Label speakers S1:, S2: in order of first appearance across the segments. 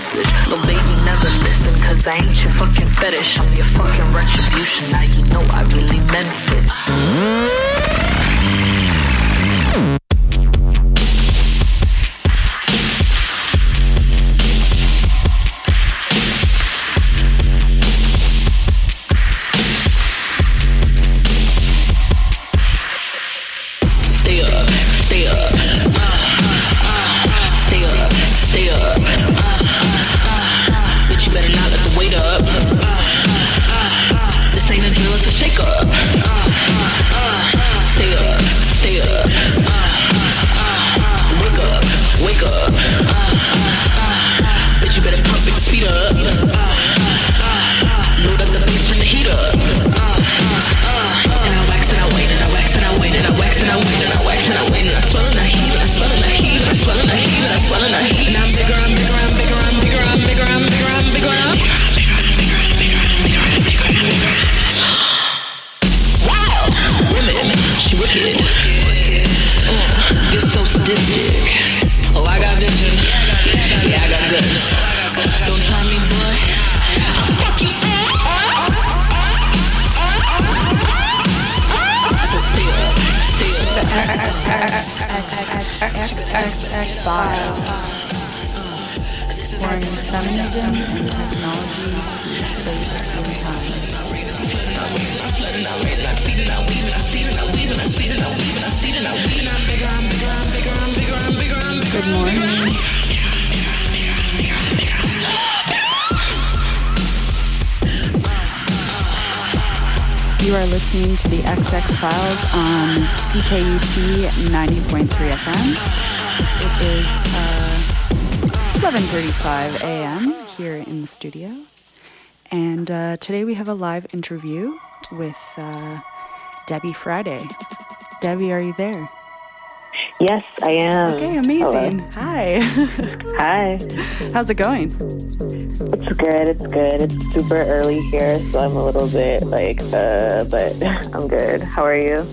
S1: message. Little baby, never listen, cause I ain't your fucking fetish. I'm your fucking retribution. Now you know I really meant it.
S2: Good morning. You are listening to the XX Files on CKUT 90.3 FM. It is uh, 11:35 a.m. here in the studio, and uh, today we have a live interview with uh, Debby Friday. Debby, are you there?
S3: Yes, I am.
S2: Okay, amazing. Hi.
S3: Hi.
S2: How's it going?
S3: It's good. It's good. It's super early here, so I'm a little bit like, uh, but I'm good. How are you?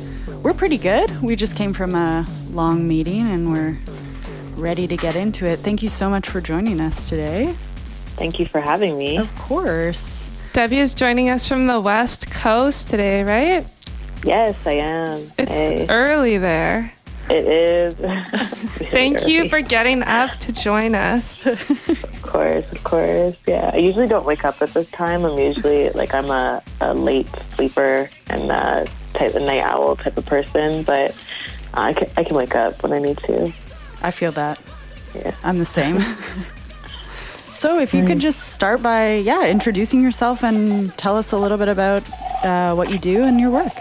S2: We're pretty good. We just came from a long meeting and we're ready to get into it. Thank you so much for joining us today.
S3: Thank you for having me.
S2: Of course.
S4: Debby is joining us from the West Coast today, right?
S3: Yes, I am.
S4: It's
S3: Hey,
S4: early there.
S3: it is.
S4: Thank you for getting up to join us.
S3: Of course, of course. Yeah, I usually don't wake up at this time. I'm usually like I'm a, a late sleeper and uh, type a night owl type of person, but I can I can wake up when I need to.
S2: I feel that.
S3: Yeah.
S2: I'm the same. So, if you could just start by, yeah, introducing yourself and tell us a little bit about uh, what you do and your work.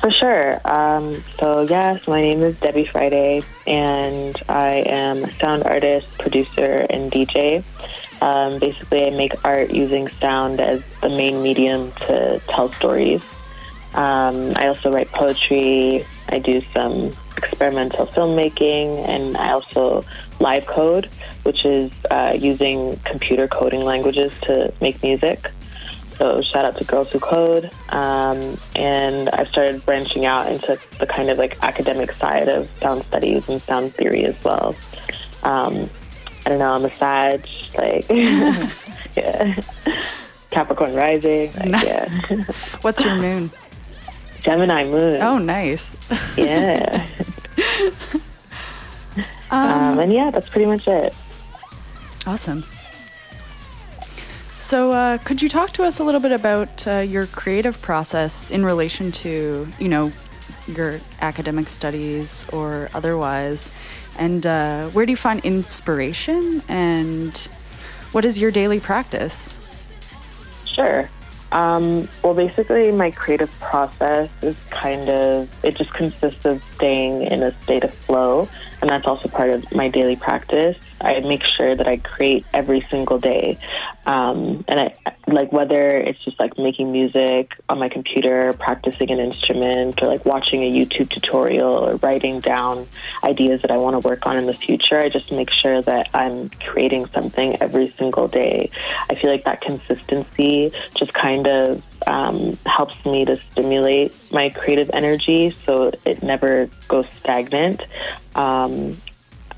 S3: For sure. Um, so, yes, my name is Debby Friday, and I am a sound artist, producer, and DJ. Um, basically, I make art using sound as the main medium to tell stories. Um, I also write poetry. I do some experimental filmmaking, and I also live code, which is uh, using computer coding languages to make music. So shout out to Girls Who Code. Um, and I've started branching out into the kind of like academic side of sound studies and sound theory as well. Um, I don't know, I'm a Sag, like, yeah. Capricorn rising, like, yeah.
S2: What's your moon?
S3: Gemini moon.
S2: Oh, nice.
S3: Yeah. um, and yeah, that's pretty much it.
S2: Awesome. So, uh, could you talk to us a little bit about uh, your creative process in relation to, you know, your academic studies or otherwise? And uh, where do you find inspiration? And what is your daily practice?
S3: Sure. Um, well, basically, my creative process is kind of, it just consists of staying in a state of flow. And that's also part of my daily practice. I make sure that I create every single day. Um, and I, like, whether it's just like making music on my computer, practicing an instrument, or like watching a YouTube tutorial or writing down ideas that I want to work on in the future, I just make sure that I'm creating something every single day. I feel like that consistency just kind of um, helps me to stimulate my creative energy so it never goes stagnant. Um,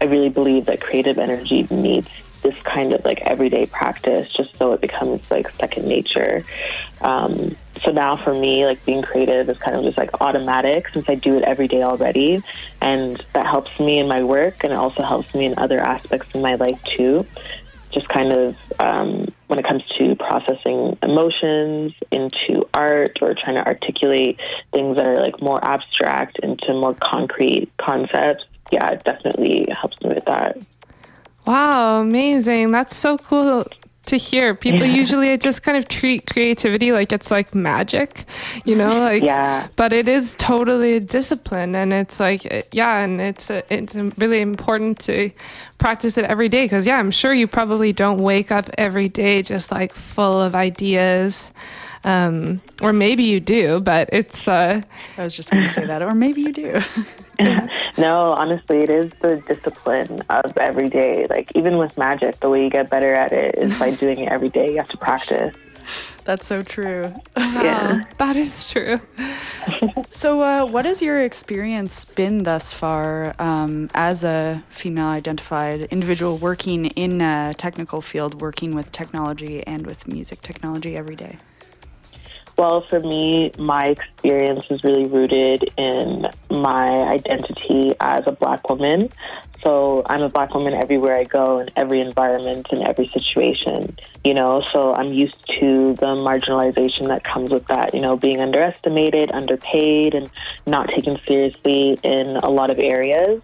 S3: I really believe that creative energy needs this kind of like everyday practice just so it becomes like second nature. Um, so now for me, like being creative is kind of just like automatic since I do it every day already. And that helps me in my work and it also helps me in other aspects of my life too. Just kind of um, when it comes to processing emotions into art or trying to articulate things that are like more abstract into more concrete concepts yeah, it definitely helps me with that.
S4: Wow, amazing. That's so cool to hear. People yeah. usually just kind of treat creativity like it's like magic, you know, like
S3: yeah.
S4: But it is totally a discipline, and it's like yeah, and it's a, it's really important to practice it every day because yeah, I'm sure you probably don't wake up every day just like full of ideas. Um, or maybe you do, but it's. Uh,
S2: I was just going to say that, or maybe you do.
S3: no, honestly, it is the discipline of every day. Like even with magic, the way you get better at it is by doing it every day. You have to practice.
S2: That's so true.
S3: yeah,
S4: that is true.
S2: so, uh, what has your experience been thus far um, as a female identified individual working in a technical field, working with technology and with music technology every day?
S3: Well, for me, my experience is really rooted in my identity as a black woman. So I'm a black woman everywhere I go, in every environment, in every situation, you know. So I'm used to the marginalization that comes with that, you know, being underestimated, underpaid, and not taken seriously in a lot of areas.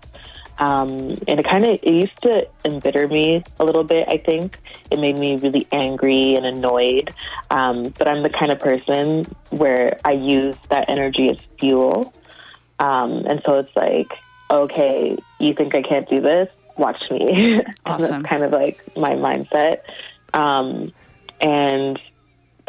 S3: Um, and it kind of it used to embitter me a little bit. I think it made me really angry and annoyed. Um, but I'm the kind of person where I use that energy as fuel. Um, and so it's like, okay, you think I can't do this? Watch me.
S2: Awesome.
S3: that's kind of like my mindset. Um, and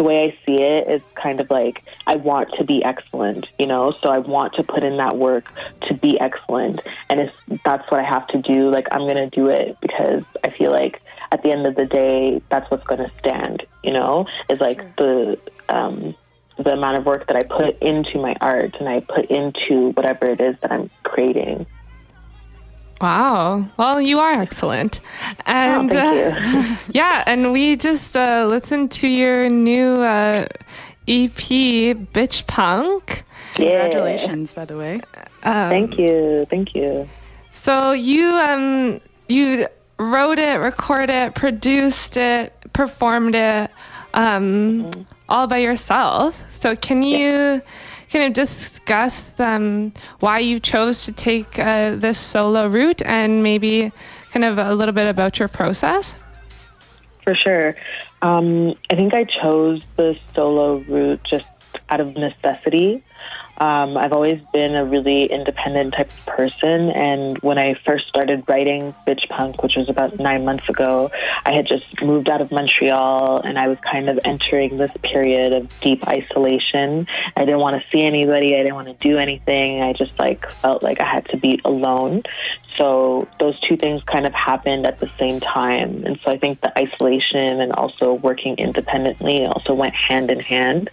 S3: the way I see it is kind of like I want to be excellent, you know, so I want to put in that work to be excellent. And if that's what I have to do, like I'm going to do it because I feel like at the end of the day, that's what's going to stand, you know, is like sure. the, um, the amount of work that I put into my art and I put into whatever it is that I'm creating.
S4: Wow. Well, you are excellent. And
S3: oh, uh,
S4: yeah, and we just uh, listened to your new uh, EP, Bitch Punk.
S2: Congratulations, by the way.
S3: Um, thank you. Thank you.
S4: So you um you wrote it, recorded it, produced it, performed it um, mm-hmm. all by yourself. So can you yeah kind of discuss um, why you chose to take uh, this solo route and maybe kind of a little bit about your process?
S3: For sure. Um, I think I chose the solo route just out of necessity. Um, I've always been a really independent type of person, and when I first started writing Bitch Punk, which was about nine months ago, I had just moved out of Montreal, and I was kind of entering this period of deep isolation. I didn't want to see anybody. I didn't want to do anything. I just like felt like I had to be alone. So those two things kind of happened at the same time, and so I think the isolation and also working independently also went hand in hand.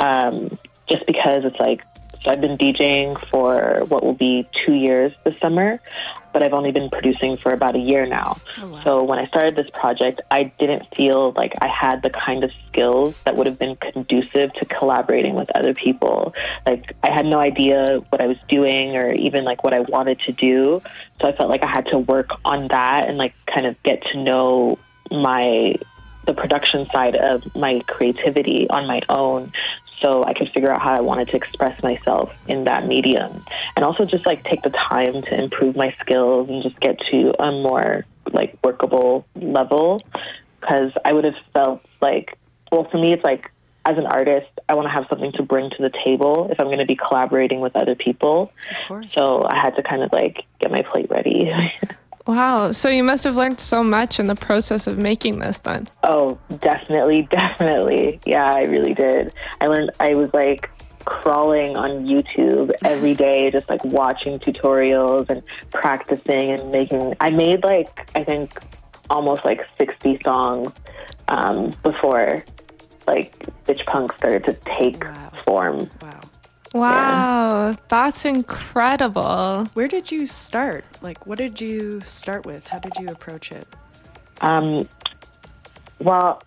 S3: Um, just because it's like I've been DJing for what will be two years this summer, but I've only been producing for about a year now. Oh, wow. So when I started this project, I didn't feel like I had the kind of skills that would have been conducive to collaborating with other people. Like I had no idea what I was doing or even like what I wanted to do. So I felt like I had to work on that and like kind of get to know my the production side of my creativity on my own so I could figure out how I wanted to express myself in that medium. And also just like take the time to improve my skills and just get to a more like workable level. Because I would have felt like, well, for me, it's like as an artist, I want to have something to bring to the table if I'm going to be collaborating with other people. So I had to kind of like get my plate ready.
S4: Wow. So you must have learned so much in the process of making this then.
S3: oh, definitely, definitely. Yeah, I really did. I learned, I was like, crawling on YouTube every day, just like watching tutorials and practicing and making. I made like I think almost like sixty songs um, before like bitch punk started to take
S2: Wow.
S3: form.
S2: Wow.
S4: Wow. That's incredible.
S2: Where did you start? Like, what did you start with? How did you approach it?
S3: Um, well,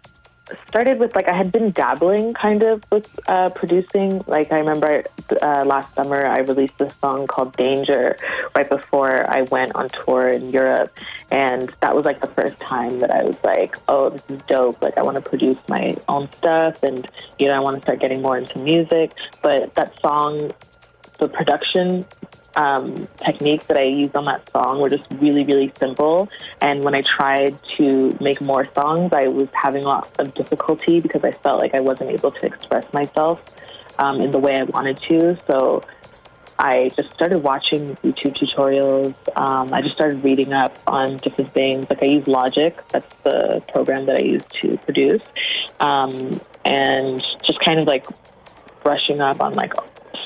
S3: started with like I had been dabbling kind of with uh, producing. Like I remember uh, last summer I released this song called Danger right before I went on tour in Europe, and that was like the first time that I was like, oh, this is dope. Like I want to produce my own stuff, and you know I want to start getting more into music. But that song, the production um, techniques that I used on that song were just really, really simple. And when I tried to make more songs, I was having lots of difficulty because I felt like I wasn't able to express myself um, in the way I wanted to. So I just started watching YouTube tutorials. Um, I just started reading up on different things. Like I use Logic, that's the program that I use to produce, um, and just kind of like brushing up on like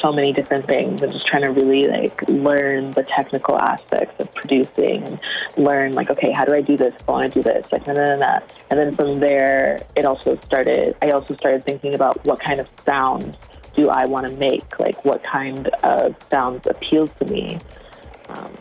S3: so many different things. And just trying to really like learn the technical aspects of producing and learn like okay how do I do this? I want to do this like and then that and then from there it also started I also started thinking about what kind of sounds do I want to make? Like what kind of sounds appeal to me? Um,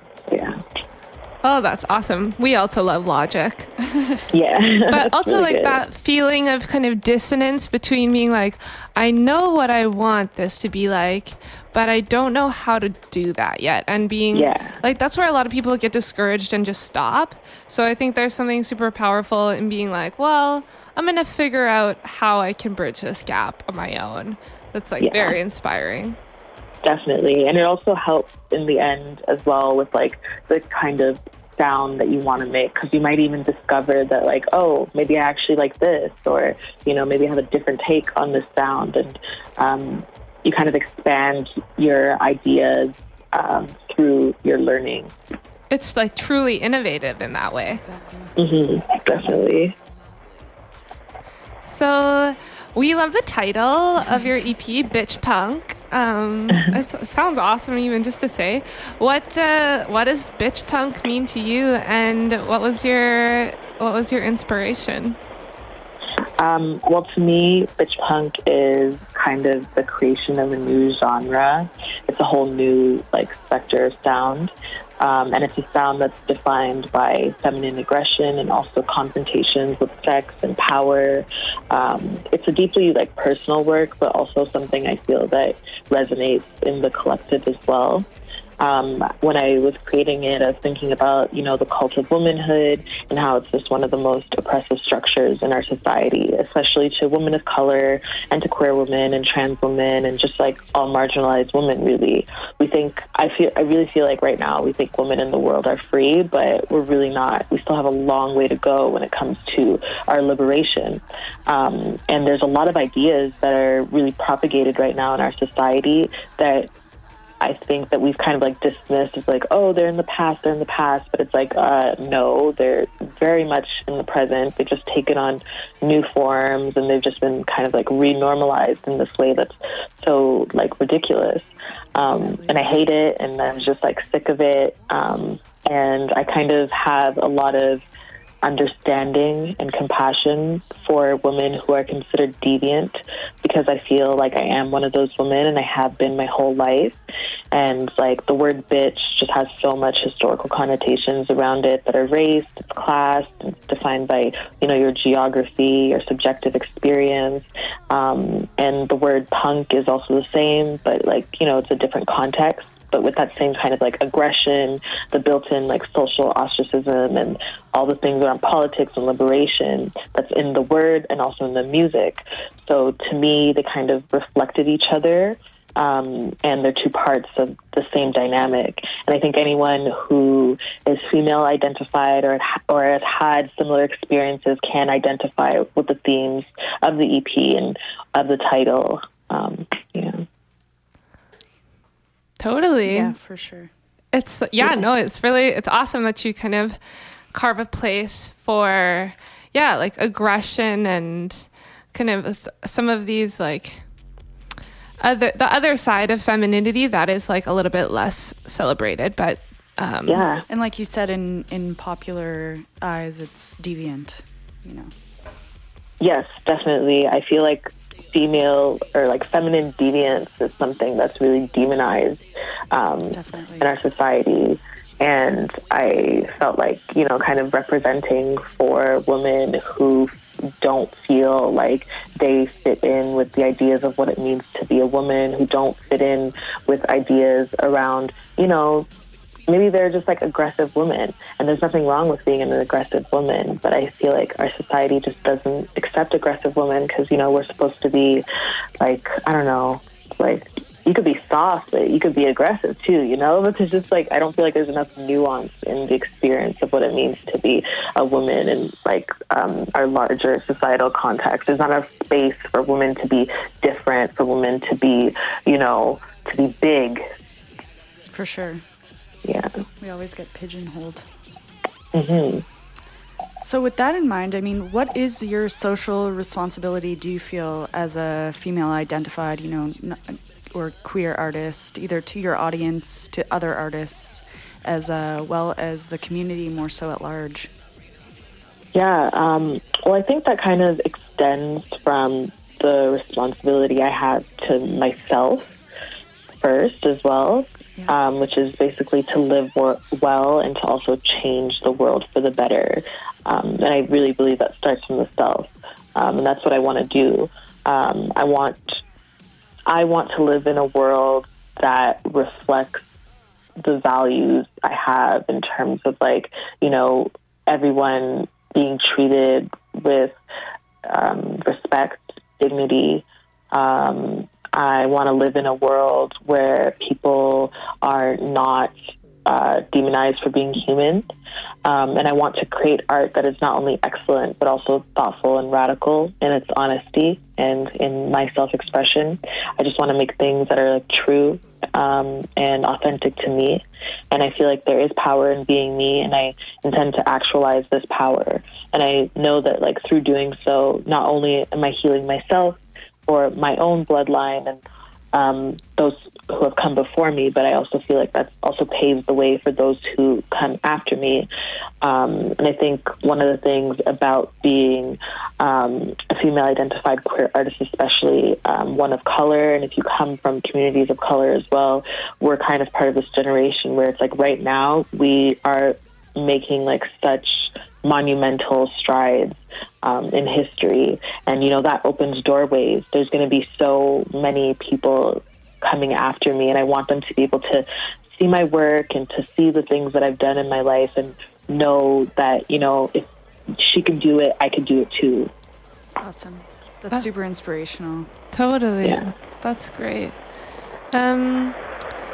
S4: Oh, that's awesome. We also love logic.
S3: yeah
S4: But also
S3: really
S4: like
S3: good.
S4: that feeling of kind of dissonance between being like, I know what I want this to be like, but I don't know how to do that yet. And being
S3: Yeah.
S4: like that's where a lot of people get discouraged and just stop. So I think there's something super powerful in being like, well, I'm gonna figure out how I can bridge this gap on my own. That's like
S3: Yeah.
S4: very inspiring.
S3: Definitely and it also helps in the end as well with like the kind of sound that you want to make because you might even discover that like oh maybe i actually like this or you know maybe I have a different take on this sound and um, you kind of expand your ideas um, through your learning
S4: It's like truly innovative in that way.
S2: Exactly.
S3: hmm definitely
S4: So we love the title of your EP, Bitch Punk. Um, it sounds awesome, even just to say. What uh, what does Bitch Punk mean to you, and what was your what was your inspiration?
S3: Um, well, to me, bitch punk is kind of the creation of a new genre. It's a whole new like sector of sound, um, and it's a sound that's defined by feminine aggression and also confrontations with sex and power. Um, it's a deeply like personal work, but also something I feel that resonates in the collective as well. Um, when I was creating it, I was thinking about, you know, the cult of womanhood and how it's just one of the most oppressive structures in our society, especially to women of color and to queer women and trans women and just like all marginalized women, really. We think, I feel, I really feel like right now we think women in the world are free, but we're really not. We still have a long way to go when it comes to our liberation. Um, and there's a lot of ideas that are really propagated right now in our society that I think that we've kind of like dismissed as like, oh, they're in the past, they're in the past. But it's like, uh, no, they're very much in the present. They've just taken on new forms and they've just been kind of like renormalized in this way that's so like ridiculous. Um, and I hate it and I'm just like sick of it. Um, and I kind of have a lot of understanding and compassion for women who are considered deviant because I feel like I am one of those women and I have been my whole life. And like the word bitch just has so much historical connotations around it that are race, it's class, it's defined by, you know, your geography, your subjective experience. Um, and the word punk is also the same, but like, you know, it's a different context but with that same kind of like aggression, the built-in like social ostracism and all the things around politics and liberation that's in the word and also in the music. So to me, they kind of reflected each other um, and they're two parts of the same dynamic. And I think anyone who is female identified or or has had similar experiences can identify with the themes of the EP and of the title. Um, yeah.
S4: Totally.
S2: Yeah, for sure.
S4: It's yeah, no, it's really it's awesome that you kind of carve a place for yeah, like aggression and kind of some of these like other the other side of femininity that is like a little bit less celebrated, but um
S3: Yeah.
S2: And like you said, in in popular eyes, it's deviant. You know.
S3: Yes, definitely. I feel like female or like feminine deviance is something that's really demonized um, in our society. And I felt like, you know, kind of representing for women who don't feel like they fit in with the ideas of what it means to be a woman, who don't fit in with ideas around, you know, maybe they're just like aggressive women and there's nothing wrong with being an aggressive woman but i feel like our society just doesn't accept aggressive women because you know we're supposed to be like i don't know like you could be soft but you could be aggressive too you know? But it's just like i don't feel like there's enough nuance in the experience of what it means to be a woman in like um, our larger societal context. There's not enough space for women to be different for women to be you know to be big.
S2: For sure.
S3: Yeah
S2: We always get pigeonholed.
S3: hmm
S2: So, with that in mind, I mean, what is your social responsibility, do you feel, as a female identified, you know, n- or queer artist, either to your audience, to other artists, as uh, well as the community more so at large?
S3: Yeah, um, well, I think that kind of extends from the responsibility I have to myself first as well, Um, which is basically to live well and to also change the world for the better. Um, and I really believe that starts from the self, um, and that's what I want to do. Um, I want, I want to live in a world that reflects the values I have in terms of like, you know, everyone being treated with um, respect, dignity. Um, I want to live in a world where people are not uh, demonized for being human. Um, and I want to create art that is not only excellent, but also thoughtful and radical in its honesty and in my self expression. I just want to make things that are like true um, and authentic to me. And I feel like there is power in being me, and I intend to actualize this power. And I know that, like, through doing so, not only am I healing myself or my own bloodline and um, those who have come before me, but I also feel like that also paves the way for those who come after me. Um, and I think one of the things about being um, a female identified queer artist, especially um, one of color, and if you come from communities of color as well, we're kind of part of this generation where it's like right now we are making like such monumental strides um, in history. And, you know, that opens doorways. There's going to be so many people coming after me, and I want them to be able to see my work and to see the things that I've done in my life and know that, you know, if she can do it, I can do it too.
S2: Awesome. That's super inspirational.
S4: Totally.
S3: Yeah.
S4: That's great. Um,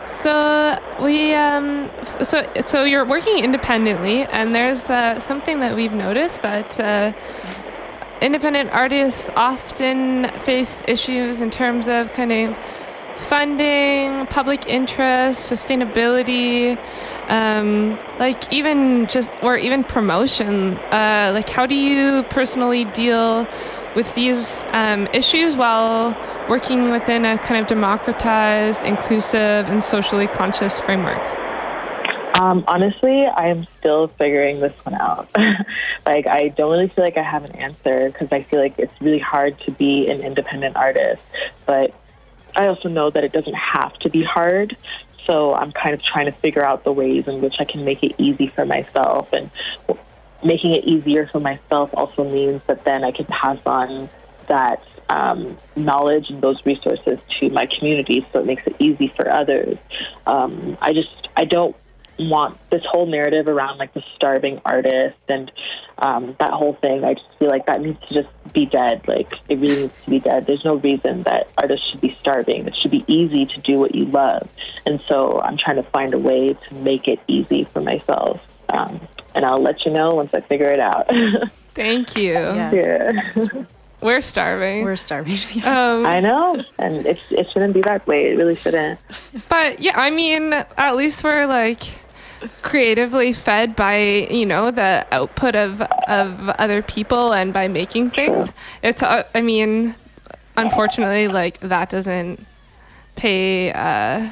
S4: so we um, so so you're working independently, and there's uh, something that we've noticed that uh, independent artists often face issues in terms of kind of funding, public interest, sustainability, um, like even just or even promotion. Uh, like, how do you personally deal with these um, issues while working within a kind of democratized, inclusive, and socially conscious framework?
S3: Um, honestly, I am still figuring this one out. like, I don't really feel like I have an answer because I feel like it's really hard to be an independent artist. But I also know that it doesn't have to be hard. So I'm kind of trying to figure out the ways in which I can make it easy for myself. And making it easier for myself also means that then I can pass on that um, knowledge and those resources to my community so it makes it easy for others. Um, I just, I don't want this whole narrative around like the starving artist and um, that whole thing. I just feel like that needs to just be dead. Like it really needs to be dead. There's no reason that artists should be starving. It should be easy to do what you love. And so I'm trying to find a way to make it easy for myself. Um, and I'll let you know once I figure it out.
S4: Thank you.
S2: Yeah.
S3: yeah.
S4: We're starving.
S2: We're starving.
S4: um,
S3: I know, and it, it shouldn't be that way. It really shouldn't.
S4: But yeah, I mean, at least we're like creatively fed by you know the output of of other people and by making things. It's uh, I mean, unfortunately, like that doesn't pay uh,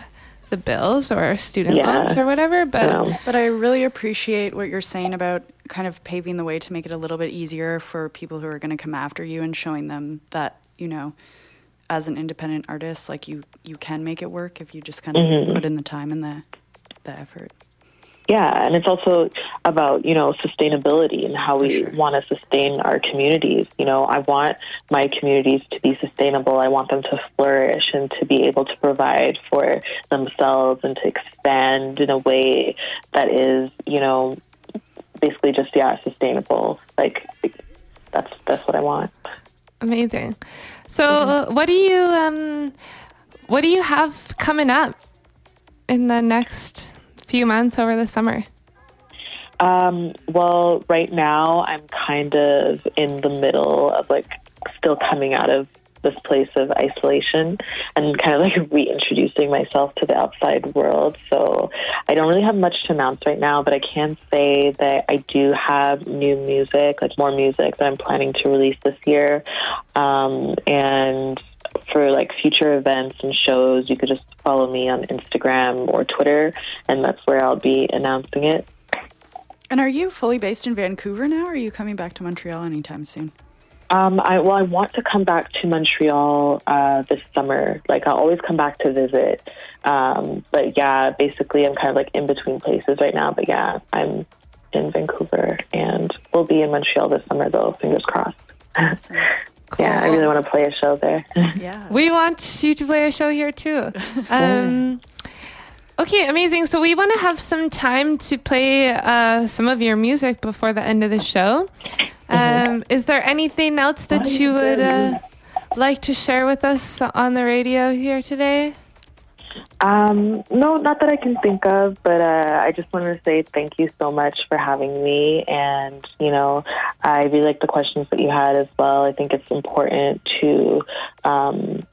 S4: the bills or student
S3: Yeah.
S4: loans or whatever. But
S2: But I really appreciate what you're saying about kind of paving the way to make it a little bit easier for people who are going to come after you and showing them that, you know, as an independent artist, like you you can make it work if you just kind of mm-hmm. put in the time and the the effort.
S3: Yeah, and it's also about you know sustainability and how we
S2: sure.
S3: want to sustain our communities. You know, I want my communities to be sustainable. I want them to flourish and to be able to provide for themselves and to expand in a way that is, you know, basically just yeah, sustainable. Like that's that's what I want.
S4: amazing. So, uh, what do you um, what do you have coming up in the next few months over the summer?
S3: Um, well, right now I'm kind of in the middle of like still coming out of this place of isolation and kind of like reintroducing myself to the outside world. So I don't really have much to announce right now, but I can say that I do have new music, like more music that I'm planning to release this year. Um, and for like future events and shows, you could just follow me on Instagram or Twitter, and that's where I'll be announcing it.
S2: And are you fully based in Vancouver now or are you coming back to Montreal anytime soon?
S3: Um, I well, I want to come back to Montreal uh, this summer. Like, I'll always come back to visit. Um, but yeah, basically, I'm kind of like in between places right now. But yeah, I'm in Vancouver, and we'll be in Montreal this summer, though. Fingers crossed.
S2: Awesome.
S3: Yeah, I really want to play a show there.
S2: Yeah.
S4: We want you to play a show here too. Um, okay, amazing. So we want to have some time to play uh, some of your music before the end of the show. Um, is there anything else that you would uh, like to share with us on the radio here today?
S3: Um, no, not that I can think of, but uh, I just wanted to say thank you so much for having me. And, you know, I really like the questions that you had as well. I think it's important to um,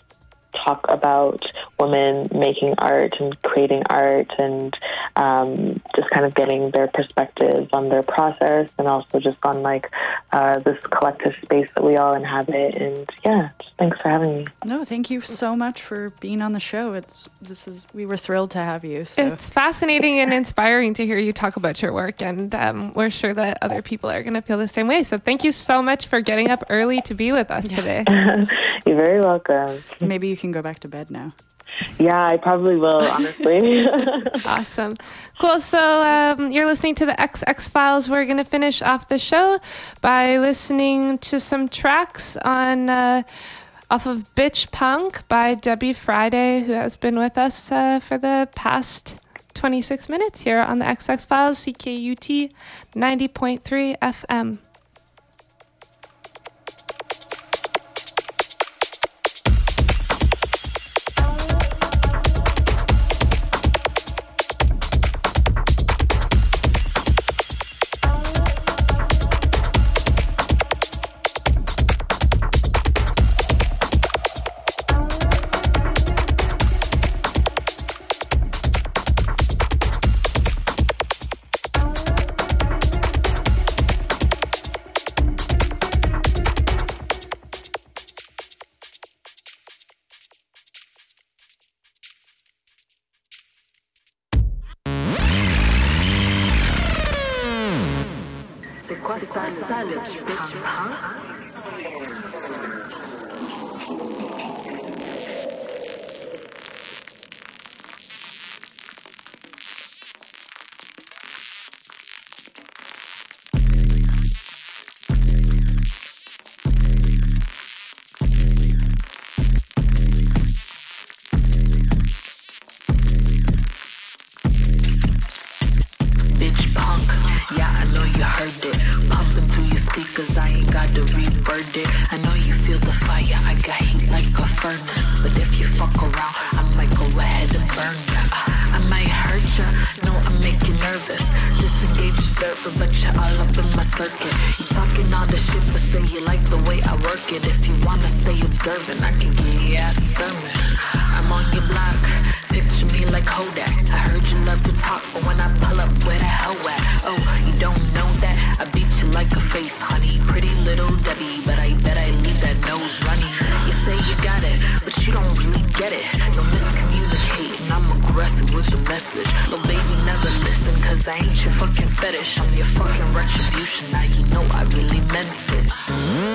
S3: talk about women making art and creating art and um, just kind of getting their perspectives on their process and also just on like uh, this collective space that we all inhabit. And yeah, just thanks for having me.
S2: No, thank you so much for being on the show. It's this is we were thrilled to have you. So
S4: It's fascinating and inspiring to hear you talk about your work, and um, we're sure that other people are going to feel the same way. So, thank you so much for getting up early to be with us today.
S3: You're very welcome.
S2: maybe you can go back to bed now.
S3: Yeah, I probably will, honestly.
S4: Awesome. Cool. So um, you're listening to the XX Files. We're going to finish off the show by listening to some tracks on uh, off of Bitch Punk by Debby Friday, who has been with us uh, for the past 26 minutes here on the XX Files, CKUT 90.3 FM.
S1: You heard it. Pumping through cause I ain't got to rebirth it. I know you feel the fire, I got heat like a furnace. But if you fuck around, I might go ahead and burn ya. I might hurt ya, no, I make you nervous. Disengage your server, but you're all up in my circuit. You talking all the shit, but say you like the way I work it. If you wanna stay observant, I can give your ass a sermon. I'm on your block, picture me like Kodak. I heard you love to talk, but when I pull up, where the hell at? Oh, you don't know that? I beat you like a face, honey. Pretty little Debby, but I bet I leave that nose running. You say you got it, but you don't really get it. No miscommunicating, I'm aggressive with the message. Little baby, never listen, cause I ain't your fucking fetish. I'm your fucking retribution. Now you know I really meant it.